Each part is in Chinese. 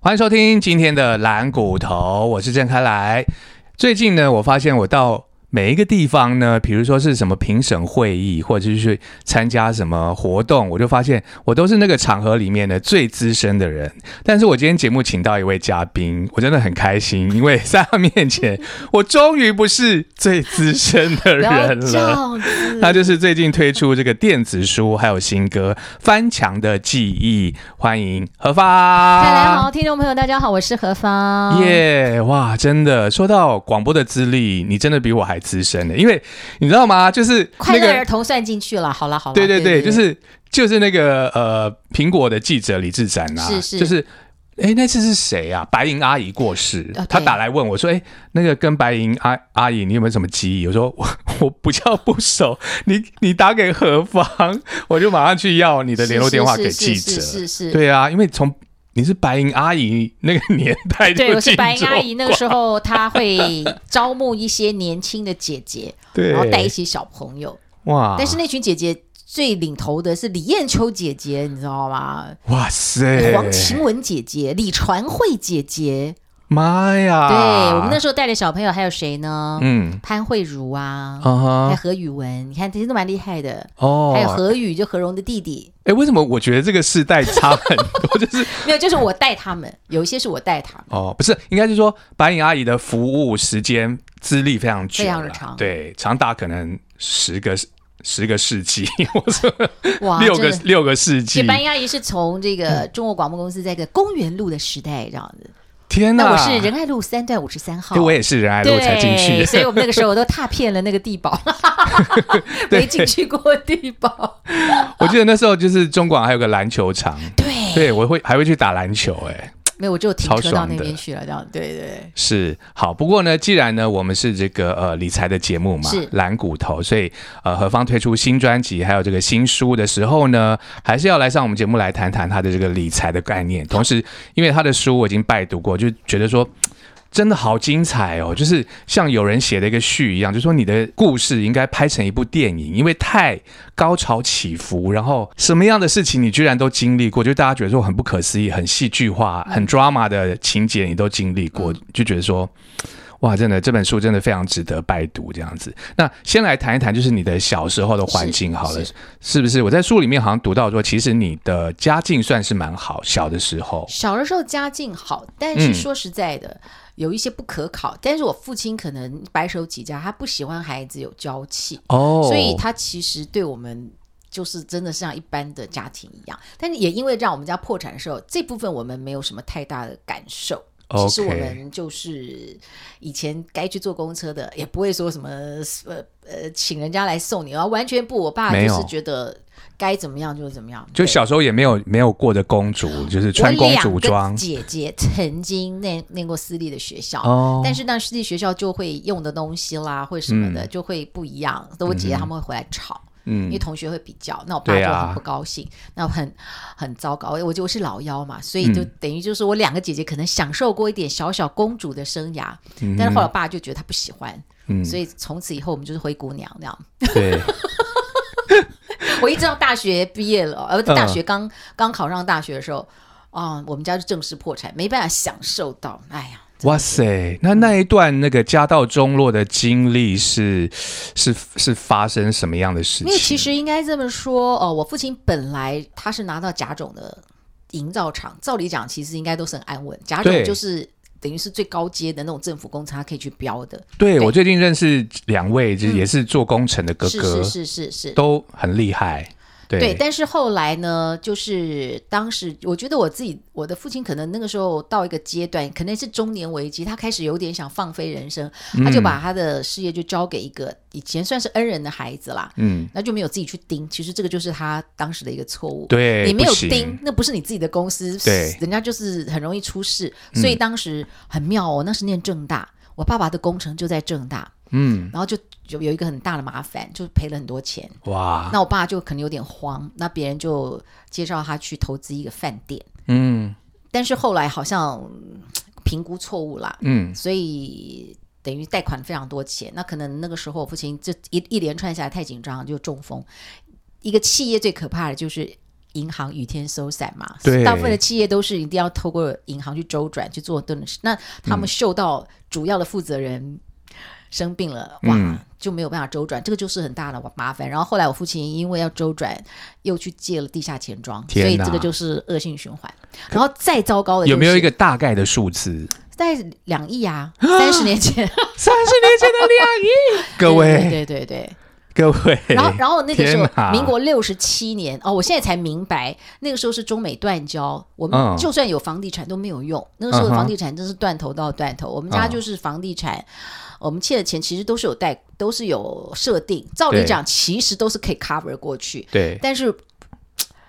欢迎收听今天的蓝骨头，我是郑开来。最近呢，我发现我到 每一个地方呢，比如说是什么评审会议，或者是去参加什么活动，我就发现我都是那个场合里面的最资深的人。但是我今天节目请到一位嘉宾，我真的很开心，因为在他面前，我终于不是最资深的人了。那就是最近推出这个电子书还有新歌《翻墙的记忆》，欢迎何芳。大家好，听众朋友，大家好，我是何芳。耶，哇，真的说到广播的资历，你真的比我还资深的，因为你知道吗？就是快乐儿童算进去了。好了好了，对对对，就是就是那个呃，苹果的记者李志展啊，是是，就是哎，那次是谁啊？白银阿姨过世，她打来问我说：“哎，那个跟白银阿阿姨，你有没有什么记忆？”我说：“ 我我不叫不熟，你你打给何方，我就马上去要你的联络电话给记者。”是是，对啊，因为从你是白银阿姨那个年代，对，我是白银阿姨那个时候，她会招募一些年轻的姐姐，对，然后带一些小朋友，哇！但是那群姐姐最领头的是李艳秋姐姐，你知道吗？哇塞，黄晴雯姐姐、李传慧姐姐，妈呀！对我们那时候带的小朋友还有谁呢？嗯，潘慧茹啊，还有何宇文，你看这些都蛮厉害的哦。还有何宇，就何荣的弟弟。哎，为什么我觉得这个世代差很多？就是 没有，就是我带他们，有一些是我带他们。哦，不是，应该是说白影阿姨的服务时间资历非常久，非常的长，对，长达可能十个十个世纪，我说哇，六个六个世纪。白影阿姨是从这个中国广播公司在个公园路的时代这样子。天哪！那我是仁爱路三段五十三号，我也是仁爱路才进去，所以我们那个时候我都踏遍了那个地堡，没进去过地堡。我记得那时候就是中广还有个篮球场，对，对我会还会去打篮球，哎。没有，我就停车到那边去了，这样对对是好。不过呢，既然呢我们是这个呃理财的节目嘛，是蓝骨头，所以呃何方推出新专辑还有这个新书的时候呢，还是要来上我们节目来谈谈他的这个理财的概念。同时，因为他的书我已经拜读过，就觉得说。真的好精彩哦！就是像有人写的一个序一样，就说你的故事应该拍成一部电影，因为太高潮起伏，然后什么样的事情你居然都经历过，就大家觉得说很不可思议、很戏剧化、很 drama 的情节你都经历过，就觉得说哇，真的这本书真的非常值得拜读这样子。那先来谈一谈，就是你的小时候的环境好了，是不是？我在书里面好像读到说，其实你的家境算是蛮好，小的时候，小的时候家境好，但是说实在的。有一些不可考，但是我父亲可能白手起家，他不喜欢孩子有娇气，哦，所以他其实对我们就是真的像一般的家庭一样。但是也因为让我们家破产的时候，这部分我们没有什么太大的感受。其实我们就是以前该去坐公车的，也不会说什么呃呃，请人家来送你，然后完全不。我爸就是觉得。该怎么样就怎么样，就小时候也没有没有过的公主，就是穿公主装。姐姐曾经念念过私立的学校，哦，但是那私立学校就会用的东西啦，或什么的就会不一样。都我姐姐他们会回来吵，嗯，因为同学会比较，那我爸就很不高兴，那很很糟糕。我就我是老幺嘛，所以就等于就是我两个姐姐可能享受过一点小小公主的生涯，但是后来我爸就觉得他不喜欢，嗯，所以从此以后我们就是灰姑娘那样。对。我一直到大学毕业了，呃，大学刚刚考上大学的时候，啊，我们家就正式破产，没办法享受到。哎呀，哇塞！那那一段那个家道中落的经历是是是发生什么样的事情？因为其实应该这么说，哦，我父亲本来他是拿到甲种的营造厂，照理讲其实应该都是很安稳。甲种就是。等于是最高阶的那种政府工厂可以去标的。对，我最近认识两位，就是也是做工程的哥哥，是是是是，都很厉害。对，但是后来呢，就是当时我觉得我自己，我的父亲可能那个时候到一个阶段，可能是中年危机，他开始有点想放飞人生，他就把他的事业就交给一个以前算是恩人的孩子啦，嗯，那就没有自己去盯。其实这个就是他当时的一个错误，对，你没有盯，那不是你自己的公司，对，人家就是很容易出事。所以当时很妙哦，那是念正大，我爸爸的工程就在正大。嗯，然后就有有一个很大的麻烦，就赔了很多钱。哇！那我爸就可能有点慌，那别人就介绍他去投资一个饭店。嗯，但是后来好像评估错误啦。嗯，所以等于贷款非常多钱。那可能那个时候我父亲这一一连串下来太紧张，就中风。一个企业最可怕的就是银行雨天收伞嘛，对，大部分的企业都是一定要透过银行去周转去做等事。那他们受到主要的负责人生病了，哇，就没有办法周转，这个就是很大的麻烦。然后后来我父亲因为要周转，又去借了地下钱庄，所以这个就是恶性循环。然后再糟糕的，有没有一个大概的数字？在两亿啊，三十年前，三十年前的两亿，各位，对对对。各位，然后然后那个时候，民国六十七年哦，我现在才明白，那个时候是中美断交，我们就算有房地产都没有用。那个时候的房地产真是断头到断头，我们家就是房地产，我们欠的钱其实都是有贷，都是有设定，照理讲其实都是可以 cover 过去。对，但是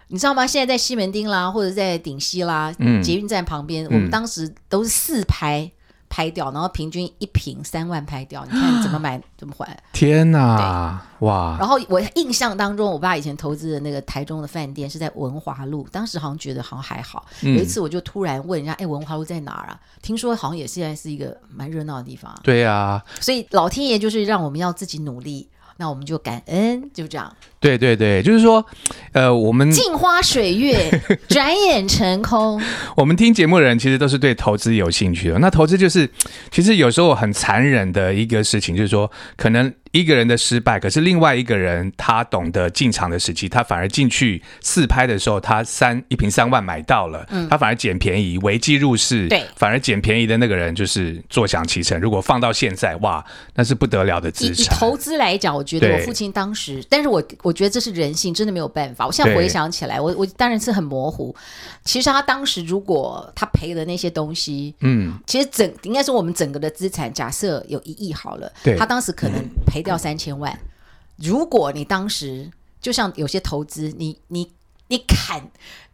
你知道吗？现在在西门町啦，或者在顶溪啦，捷运站旁边，我们当时都是四拍。拍掉，然后平均一瓶三万拍掉，你看怎么买 怎么还？天哪，哇！然后我印象当中，我爸以前投资的那个台中的饭店是在文华路，当时好像觉得好像还好。有一次我就突然问人家：“哎，文华路在哪儿啊？”听说好像也现在是一个蛮热闹的地方。对呀，所以老天爷就是让我们要自己努力，那我们就感恩，就这样。对对对，就是说，呃，我们镜花水月，转眼成空。我们听节目的人其实都是对投资有兴趣的。那投资就是，其实有时候很残忍的一个事情，就是说，可能一个人的失败，可是另外一个人他懂得进场的时机，他反而进去四拍的时候，他三一瓶三万买到了，他反而捡便宜，危机入市，对，反而捡便宜的那个人就是坐享其成。如果放到现在，哇，那是不得了的资产。以投资来讲，我觉得我父亲当时，但是我。我觉得这是人性，真的没有办法。我现在回想起来，我我当然是很模糊。其实他当时如果他赔的那些东西，嗯，其实整应该说我们整个的资产，假设有一亿好了，对他当时可能赔掉三千万。如果你当时就像有些投资，你你你砍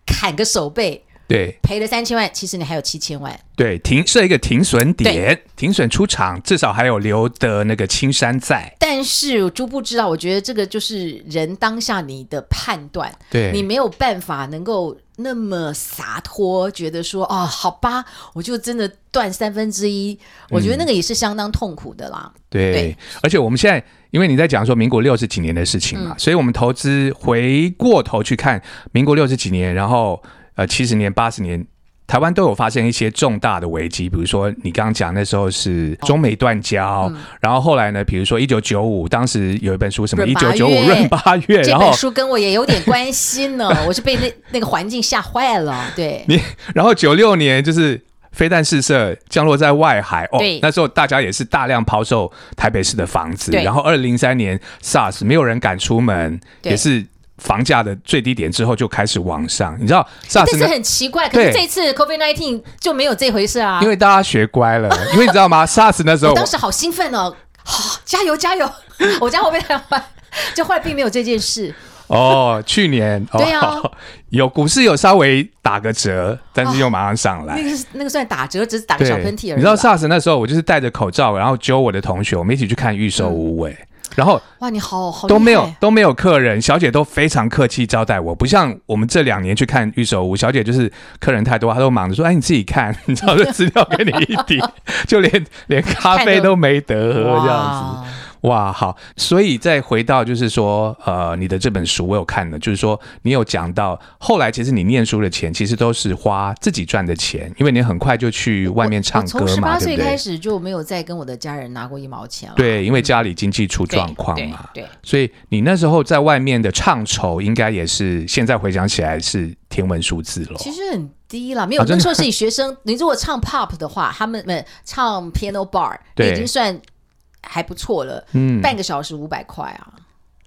砍个手背。对，赔了三千万，其实你还有七千万。对，停设一个停损点，停损出场，至少还有留的那个青山在。但是朱不知道，我觉得这个就是人当下你的判断，对你没有办法能够那么洒脱，觉得说哦，好吧，我就真的断三分之一。我觉得那个也是相当痛苦的啦。对，而且我们现在因为你在讲说民国六十几年的事情嘛，所以我们投资回过头去看民国六十几年，然后。呃，七十年、八十年，台湾都有发生一些重大的危机，比如说你刚刚讲那时候是中美断交，然后后来呢，比如说一九九五，当时有一本书什么一九九五闰八月，这本书跟我也有点关系呢，我是被那那个环境吓坏了，对。你然后九六年就是飞弹试射降落在外海，哦，那时候大家也是大量抛售台北市的房子，然后二零零三年 SARS 没有人敢出门，也是。房价的最低点之后就开始往上，你知道？但是很奇怪，可是这次 COVID nineteen 就没有这回事啊。因为大家学乖了，因为你知道吗？SARS 那时候，当时好兴奋哦，好加油加油！我家会被台湾，就后来并没有这件事。哦，去年对呀，有股市有稍微打个折，但是又马上上来。那个是那个算打折，只是打个小喷嚏而已。你知道 SARS 那时候，我就是戴着口罩，然后揪我的同学，我们一起去看预售屋，哎。然后哇，你好好都没有都没有客人，小姐都非常客气招待我，不像我们这两年去看预售屋，小姐就是客人太多，她都忙着说，哎，你自己看，你知道这资料给你一滴，就连连咖啡都没得喝这样子。哇，好，所以再回到就是说，呃，你的这本书我有看的，就是说你有讲到后来，其实你念书的钱其实都是花自己赚的钱，因为你很快就去外面唱歌嘛，从十八岁开始就没有再跟我的家人拿过一毛钱了。对，因为家里经济出状况嘛，对，所以你那时候在外面的唱酬，应该也是现在回想起来是天文数字了。其实很低了，没有那时候是以学生，你如果唱 pop 的话，他们们唱 piano bar 已经算。还不错了，嗯，半个小时五百块啊，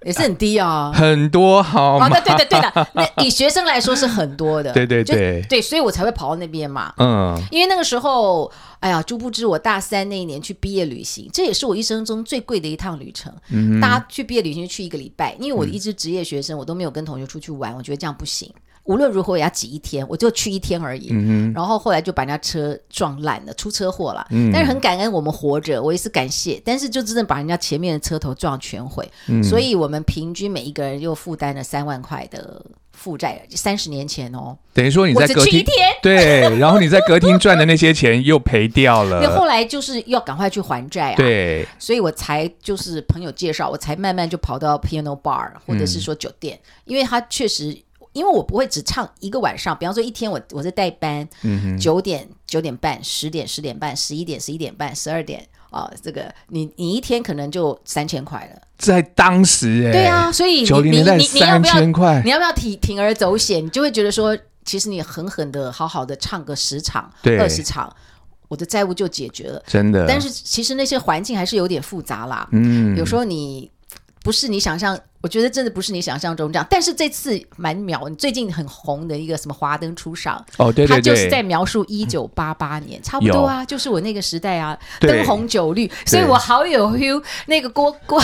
也是很低啊，很多好吗？对对对对的，那以学生来说是很多的，对对对。对，所以我才会跑到那边嘛，嗯，因为那个时候，哎呀，殊不知我大三那一年去毕业旅行，这也是我一生中最贵的一趟旅程。嗯，大家去毕业旅行去一个礼拜，因为我一直职业学生，我都没有跟同学出去玩，我觉得这样不行。无论如何也要挤一天，我就去一天而已。然后后来就把人家车撞烂了，出车祸了。但是很感恩我们活着，我也是感谢。但是就真的把人家前面的车头撞全毁，所以我们平均每一个人又负担了三万块的负债。三十年前哦，等于说你在隔厅对，然后你在隔厅赚的那些钱又赔掉了。后来就是要赶快去还债啊。对，所以我才就是朋友介绍，我才慢慢就跑到 piano bar 或者是说酒店，因为他确实。因为我不会只唱一个晚上，比方说一天我我在代班，九点九点半、十点十点半、十一点十一点半、十二点啊，这个你你一天可能就三千块了，在当时哎，对啊，所以九零年代三千块，你要不要铤铤而走险？你就会觉得说，其实你狠狠的好好的唱个十场、二十场。我的债务就解决了，真的。但是其实那些环境还是有点复杂啦。嗯，有时候你不是你想象，我觉得真的不是你想象中这样。但是这次蛮秒，最近很红的一个什么《华灯初上》哦，对对对，他就是在描述一九八八年，差不多啊，就是我那个时代啊，灯红酒绿，所以我好有 feel。那个郭郭，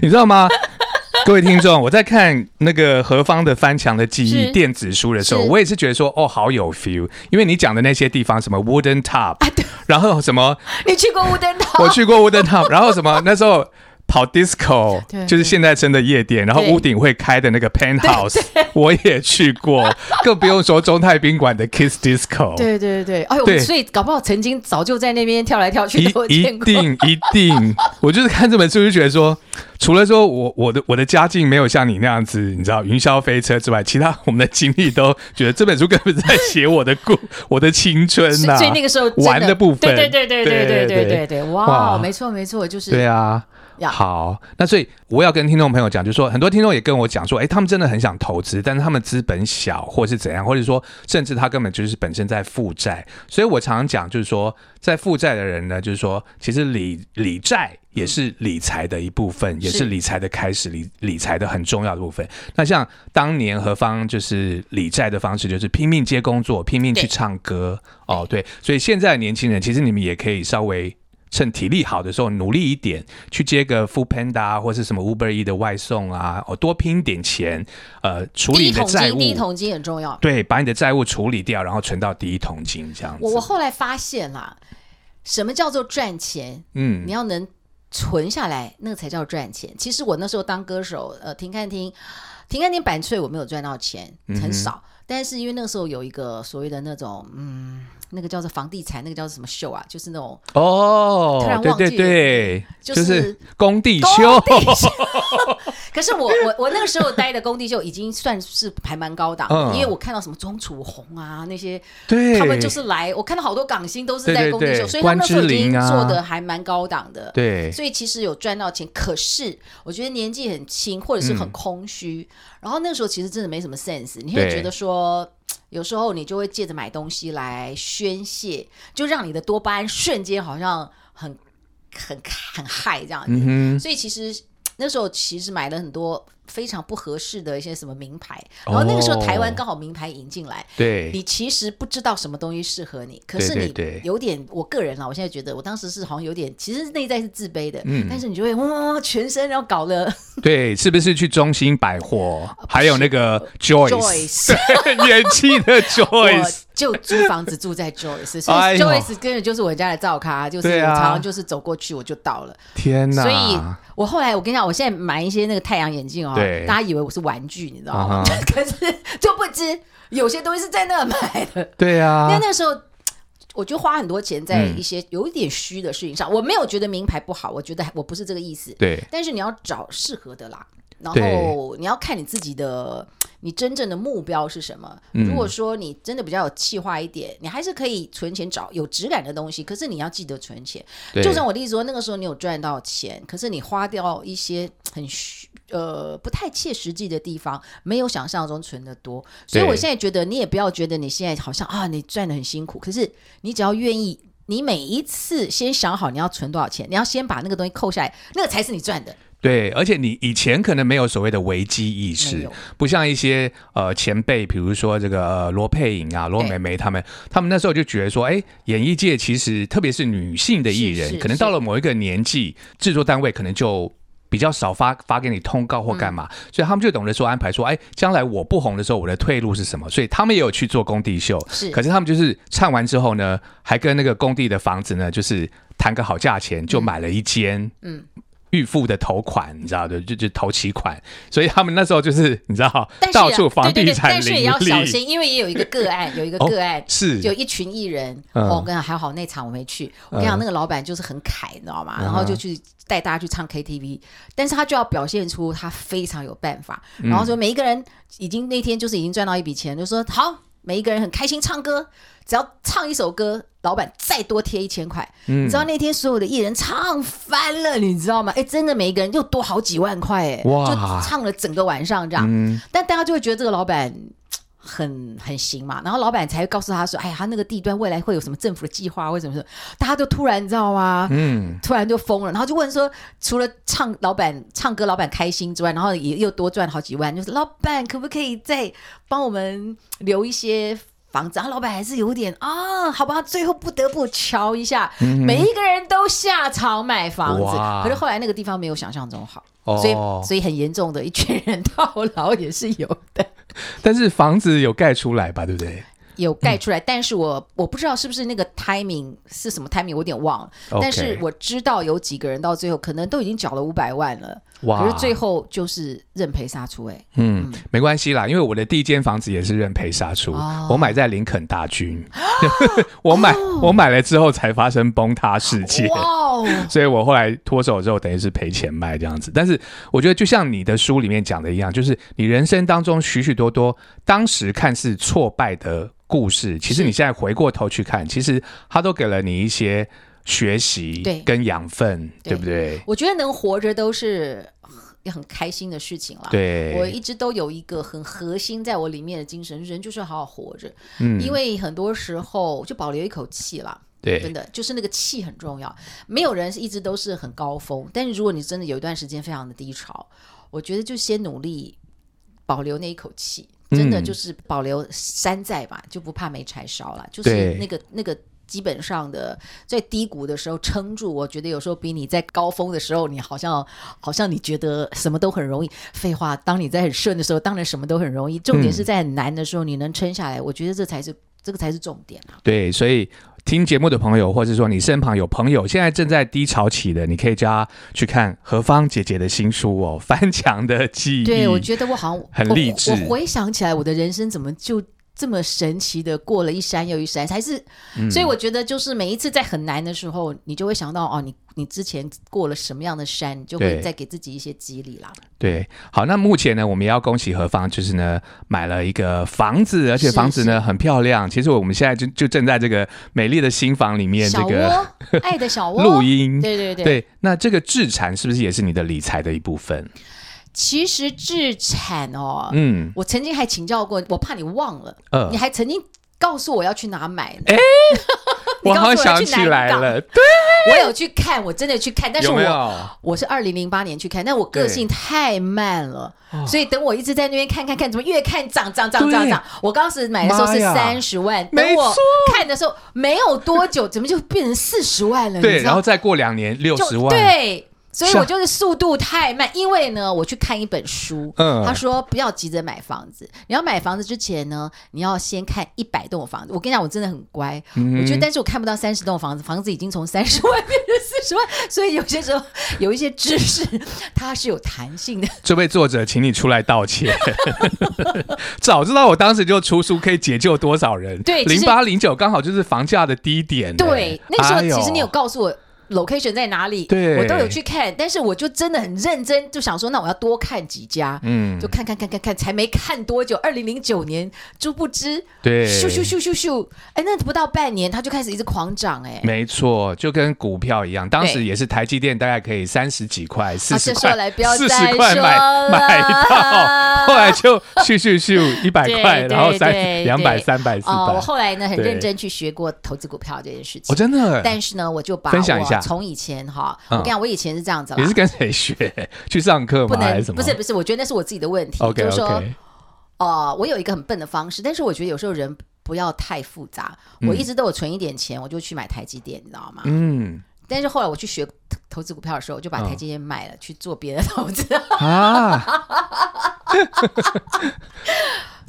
你知道吗？各位听众，我在看那个何方的翻墙的记忆电子书的时候，我也是觉得说，哦，好有 feel，因为你讲的那些地方，什么 Wooden Top，然后什么，你去过 Wooden Top，我去过 Wooden Top，然后什么那时候。跑 disco，就是现在真的夜店，然后屋顶会开的那个 penthouse，我也去过，更不用说中泰宾馆的 kiss disco。对对对，哎呦，所以搞不好曾经早就在那边跳来跳去。一一定一定，我就是看这本书就觉得说，除了说我我的我的家境没有像你那样子，你知道云霄飞车之外，其他我们的经历都觉得这本书根本在写我的故 我的青春呐。所以那个时候玩的部分，对对对对对对对对对，哇，没错没错，就是对啊。好，那所以我要跟听众朋友讲，就是说很多听众也跟我讲说，哎，他们真的很想投资，但是他们资本小，或是怎样，或者说甚至他根本就是本身在负债。所以我常常讲，就是说在负债的人呢，就是说其实理理债也是理财的一部分，也是理财的开始，理理财的很重要的部分。那像当年何方就是理债的方式，就是拼命接工作，拼命去唱歌哦，对。所以现在的年轻人，其实你们也可以稍微。趁体力好的时候，努力一点，去接个 Food Panda 或是什么 Uber E 的外送啊，哦，多拼点钱，呃，处理你的债务。第一桶金很重要。对，把你的债务处理掉，然后存到第一桶金这样子。我我后来发现啦，什么叫做赚钱？嗯，你要能存下来，那个才叫赚钱。其实我那时候当歌手，呃，停看听，停看听版税我没有赚到钱，很少。但是因为那个时候有一个所谓的那种，嗯。那个叫做房地产，那个叫做什么秀啊？就是那种哦，突然忘记，对对对，就是工地秀。可是我我我那个时候待的工地秀已经算是还蛮高档，因为我看到什么钟楚红啊那些，对，他们就是来，我看到好多港星都是在工地秀，所以他们那时候已经做的还蛮高档的，对，所以其实有赚到钱。可是我觉得年纪很轻，或者是很空虚，然后那个时候其实真的没什么 sense，你会觉得说。有时候你就会借着买东西来宣泄，就让你的多巴胺瞬间好像很很很嗨这样子。所以其实那时候其实买了很多。非常不合适的一些什么名牌，然后那个时候台湾刚好名牌引进来，对，你其实不知道什么东西适合你，可是你有点，我个人啊，我现在觉得我当时是好像有点，其实内在是自卑的，嗯，但是你就会哇，全身然后搞了，对，是不是去中心百货，还有那个 Joyce，年轻的 Joyce，就租房子住在 Joyce，所以 Joyce 根本就是我家的灶咖，就是我常常就是走过去我就到了，天哪，所以。我后来，我跟你讲，我现在买一些那个太阳眼镜哦，大家以为我是玩具，你知道吗？可是就不知有些东西是在那买的。对啊，因为那时候我就花很多钱在一些有一点虚的事情上。我没有觉得名牌不好，我觉得我不是这个意思。对，但是你要找适合的啦，然后你要看你自己的。你真正的目标是什么？如果说你真的比较有计划一点，你还是可以存钱找有质感的东西。可是你要记得存钱。就像我例子说，那个时候你有赚到钱，可是你花掉一些很呃不太切实际的地方，没有想象中存的多。所以我现在觉得，你也不要觉得你现在好像啊，你赚的很辛苦。可是你只要愿意，你每一次先想好你要存多少钱，你要先把那个东西扣下来，那个才是你赚的。对，而且你以前可能没有所谓的危机意识，不像一些呃前辈，比如说这个罗佩颖啊、罗美美他们，他们那时候就觉得说，哎，演艺界其实特别是女性的艺人，可能到了某一个年纪，制作单位可能就比较少发发给你通告或干嘛，所以他们就懂得说安排说，哎，将来我不红的时候，我的退路是什么？所以他们也有去做工地秀，是，可是他们就是唱完之后呢，还跟那个工地的房子呢，就是谈个好价钱，就买了一间，嗯。预付的头款，你知道的，就就头期款，所以他们那时候就是你知道，到处房地产但是也要小心，因为也有一个个案，有一个个案是。有一群艺人，我跟你讲还好那场我没去，我跟你讲那个老板就是很凯，你知道吗？然后就去带大家去唱 KTV，但是他就要表现出他非常有办法，然后说每一个人已经那天就是已经赚到一笔钱，就说好。每一个人很开心唱歌，只要唱一首歌，老板再多贴一千块。你知道那天所有的艺人唱翻了，你知道吗？哎，真的每一个人又多好几万块，哎，就唱了整个晚上这样。但大家就会觉得这个老板。很很行嘛，然后老板才会告诉他说：“哎呀，他那个地段未来会有什么政府的计划，为什么说？”大家都突然你知道吗？嗯，突然就疯了，然后就问说：“除了唱老板唱歌，老板开心之外，然后也又多赚好几万，就是老板可不可以再帮我们留一些房子？”然后老板还是有点啊，好吧，最后不得不瞧一下，每一个人都下场买房子，可是后来那个地方没有想象中好。所以，所以很严重的一群人套牢也是有的。但是房子有盖出来吧？对不对？有盖出来，但是我我不知道是不是那个 timing 是什么 timing，我有点忘了。但是我知道有几个人到最后可能都已经缴了五百万了，可是最后就是认赔杀出。哎，嗯，没关系啦，因为我的第一间房子也是认赔杀出，我买在林肯大军，我买我买了之后才发生崩塌事件，所以我后来脱手之后等于是赔钱卖这样子。但是我觉得就像你的书里面讲的一样，就是你人生当中许许多多当时看似挫败的。故事其实你现在回过头去看，其实它都给了你一些学习跟养分，对不对？我觉得能活着都是很开心的事情了。对，我一直都有一个很核心在我里面的精神，人就是要好好活着。嗯，因为很多时候就保留一口气啦。对，真的就是那个气很重要。没有人是一直都是很高峰，但是如果你真的有一段时间非常的低潮，我觉得就先努力保留那一口气。真的就是保留山寨吧，就不怕没柴烧了。就是那个那个基本上的最低谷的时候撑住，我觉得有时候比你在高峰的时候，你好像好像你觉得什么都很容易。废话，当你在很顺的时候，当然什么都很容易。重点是在很难的时候，你能撑下来，我觉得这才是这个才是重点啊。对，所以。听节目的朋友，或者说你身旁有朋友现在正在低潮期的，你可以叫他去看何芳姐姐的新书哦，《翻墙的记忆》。对，我觉得我好像很励志。我回想起来，我的人生怎么就这么神奇的过了一山又一山？才是，所以我觉得就是每一次在很难的时候，你就会想到哦，你。你之前过了什么样的山，你就会再给自己一些激励啦。对，好，那目前呢，我们也要恭喜何芳，就是呢买了一个房子，而且房子呢很漂亮。其实我们现在就就正在这个美丽的新房里面，这个爱的小窝 录音。对对对，对。那这个自产是不是也是你的理财的一部分？其实自产哦，嗯，我曾经还请教过，我怕你忘了，嗯，你还曾经告诉我要去哪买。哎。我好想起来了，对，我有去看，我真的去看，但是我我是二零零八年去看，但我个性太慢了，所以等我一直在那边看看看，怎么越看涨涨涨涨涨。我当时买的时候是三十万，等我看的时候没有多久，怎么就变成四十万了？对，然后再过两年六十万，对。所以我就是速度太慢，因为呢，我去看一本书，嗯他说不要急着买房子，你要买房子之前呢，你要先看一百栋房子。我跟你讲，我真的很乖，我觉得，但是我看不到三十栋房子，房子已经从三十万 变成四十万，所以有些时候有一些知识它是有弹性的。这位作者，请你出来道歉。早知道我当时就出书，可以解救多少人？对，零八零九刚好就是房价的低点。对，那时候其实你有告诉我。Location 在哪里？对，我都有去看，但是我就真的很认真，就想说，那我要多看几家，嗯，就看看看看看，才没看多久，二零零九年，殊不知，对，咻咻咻咻咻，哎，那不到半年，它就开始一直狂涨，哎，没错，就跟股票一样，当时也是台积电大概可以三十几块、四十块、四十块买买到，后来就咻咻咻一百块，然后三两百、三百、四百。我后来呢，很认真去学过投资股票这件事情，我真的，但是呢，我就把分享一下。从以前哈，我跟你讲，我以前是这样子。你是跟谁学？去上课吗？不能，不是不是，我觉得那是我自己的问题。就是说，哦，我有一个很笨的方式，但是我觉得有时候人不要太复杂。我一直都有存一点钱，我就去买台积电，你知道吗？嗯。但是后来我去学投资股票的时候，我就把台积电卖了，去做别的投资。啊。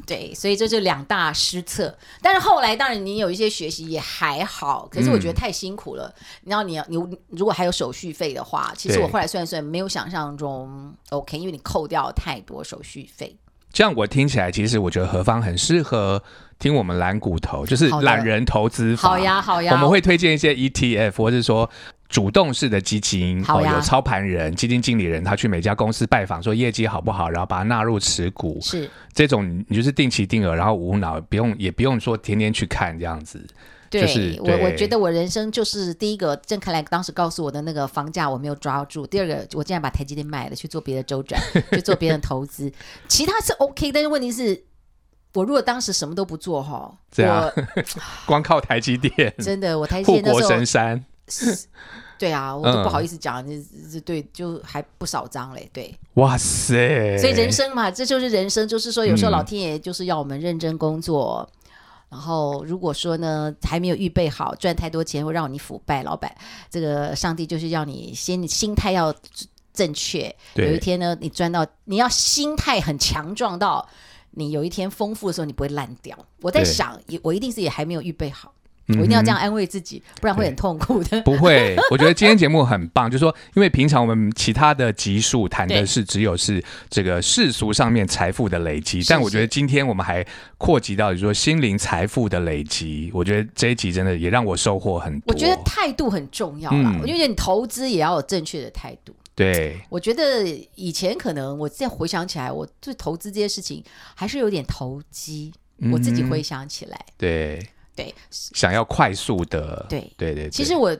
对，所以这就两大失策。但是后来当然你有一些学习也还好，可是我觉得太辛苦了。然后你要你如果还有手续费的话，其实我后来算算没有想象中 OK，因为你扣掉太多手续费。这样我听起来，其实我觉得何方很适合听我们懒骨头，就是懒人投资法。好呀，好呀。我们会推荐一些 ETF，或者是说主动式的基金。好有操盘人、基金经理人，他去每家公司拜访，说业绩好不好，然后把它纳入持股。是这种，你就是定期定额，然后无脑，不用也不用说天天去看这样子。对我，我觉得我人生就是第一个郑开来当时告诉我的那个房价我没有抓住，第二个我竟然把台积电卖了去做别的周转，去做别人投资，其他是 OK，但是问题是，我如果当时什么都不做哈，我 光靠台积电，真的我台积电护国神山，对啊，我都不好意思讲，这这对就还不少张嘞，对，哇塞，所以人生嘛，这就是人生，就是说有时候老天爷就是要我们认真工作。然后，如果说呢还没有预备好，赚太多钱会让你腐败，老板，这个上帝就是要你先心态要正确。有一天呢，你赚到，你要心态很强壮到你有一天丰富的时候，你不会烂掉。我在想，我一定是也还没有预备好。我一定要这样安慰自己，不然会很痛苦的。不会，我觉得今天节目很棒，就是说，因为平常我们其他的集数谈的是只有是这个世俗上面财富的累积，但我觉得今天我们还扩及到，就是说心灵财富的累积。我觉得这一集真的也让我收获很多。我觉得态度很重要啦，我觉得你投资也要有正确的态度。对，我觉得以前可能我再回想起来，我对投资这些事情还是有点投机。我自己回想起来，对。对，想要快速的，对对对。其实我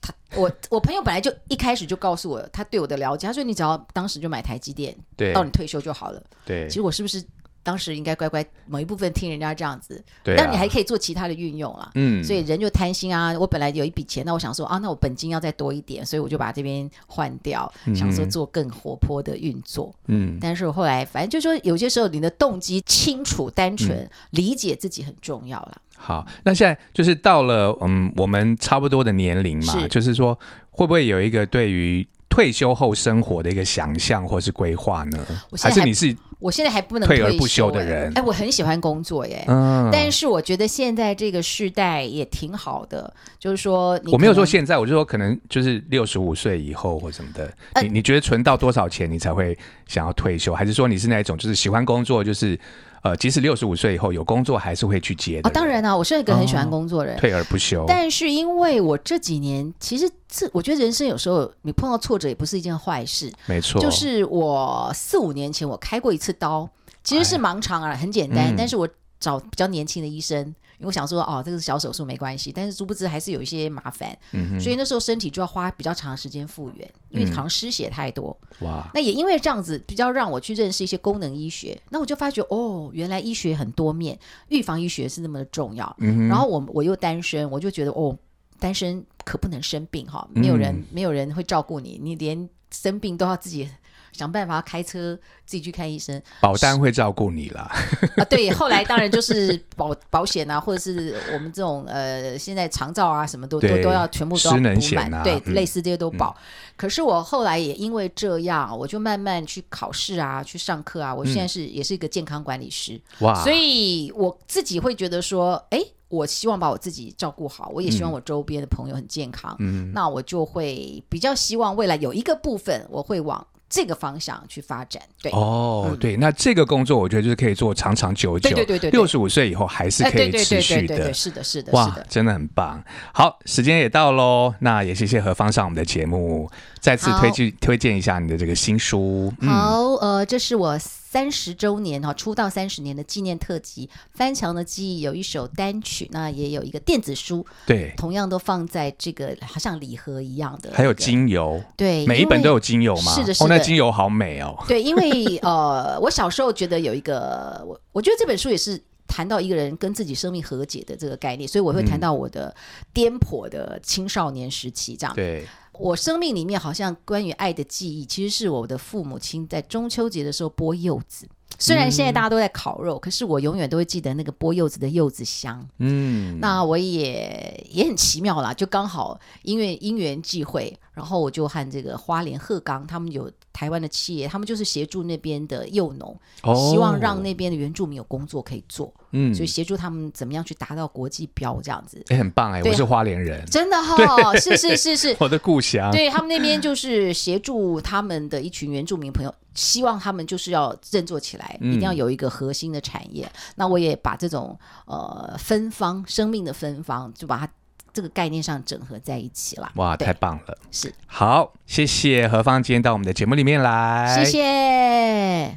他我我朋友本来就一开始就告诉我，他对我的了解，他说你只要当时就买台积电，对，到你退休就好了。对，其实我是不是？当时应该乖乖某一部分听人家这样子，对，但你还可以做其他的运用啊。嗯，所以人就贪心啊。我本来有一笔钱，那我想说啊，那我本金要再多一点，所以我就把这边换掉，想说做更活泼的运作。嗯，但是我后来反正就说，有些时候你的动机清楚、单纯，理解自己很重要了。好，那现在就是到了嗯，我们差不多的年龄嘛，就是说会不会有一个对于退休后生活的一个想象或是规划呢？还是你是？我现在还不能退而不休的人，哎，我很喜欢工作耶，嗯，但是我觉得现在这个时代也挺好的，就是说，我没有说现在，我就说可能就是六十五岁以后或什么的，你你觉得存到多少钱你才会想要退休，还是说你是那一种就是喜欢工作，就是？呃，即使六十五岁以后有工作，还是会去接的。哦，当然啊，我是一个很喜欢工作的人，退而不休。但是因为我这几年，其实这我觉得人生有时候你碰到挫折也不是一件坏事。没错，就是我四五年前我开过一次刀，其实是盲肠啊，很简单，但是我找比较年轻的医生。因为我想说，哦，这个是小手术没关系，但是殊不知还是有一些麻烦，所以那时候身体就要花比较长时间复原，因为好像失血太多。哇！那也因为这样子，比较让我去认识一些功能医学，那我就发觉，哦，原来医学很多面，预防医学是那么的重要。然后我我又单身，我就觉得，哦，单身可不能生病哈，没有人没有人会照顾你，你连生病都要自己。想办法开车自己去看医生，保单会照顾你啦。啊，对，后来当然就是保保险啊，或者是我们这种呃，现在长照啊，什么都都都要全部都要补满，对，类似这些都保。可是我后来也因为这样，我就慢慢去考试啊，去上课啊。我现在是也是一个健康管理师，哇，所以我自己会觉得说，哎，我希望把我自己照顾好，我也希望我周边的朋友很健康，嗯，那我就会比较希望未来有一个部分我会往。这个方向去发展，对哦，对，那这个工作我觉得就是可以做长长久久，对对对，六十五岁以后还是可以持续的，是的，是的，哇，真的很棒。好，时间也到喽，那也谢谢何芳上我们的节目，再次推荐推荐一下你的这个新书。好，呃，这是我。三十周年哈，出道三十年的纪念特辑《翻墙的记忆》有一首单曲，那也有一个电子书，对，同样都放在这个好像礼盒一样的，还有精油，对，每一本都有精油吗？是的，是的，那精油好美哦。对，因为呃，我小时候觉得有一个，我我觉得这本书也是谈到一个人跟自己生命和解的这个概念，所以我会谈到我的颠簸的青少年时期这样。对。我生命里面好像关于爱的记忆，其实是我的父母亲在中秋节的时候剥柚子，虽然现在大家都在烤肉，可是我永远都会记得那个剥柚子的柚子香。嗯，那我也也很奇妙啦，就刚好因为因缘际会，然后我就和这个花莲鹤冈他们有台湾的企业，他们就是协助那边的幼农，希望让那边的原住民有工作可以做。嗯，所以协助他们怎么样去达到国际标这样子，也很棒哎！我是花莲人，真的哈，是是是是，我的故乡。对他们那边就是协助他们的一群原住民朋友，希望他们就是要振作起来，一定要有一个核心的产业。那我也把这种呃芬芳生命的芬芳，就把它这个概念上整合在一起了。哇，太棒了！是好，谢谢何芳今天到我们的节目里面来，谢谢。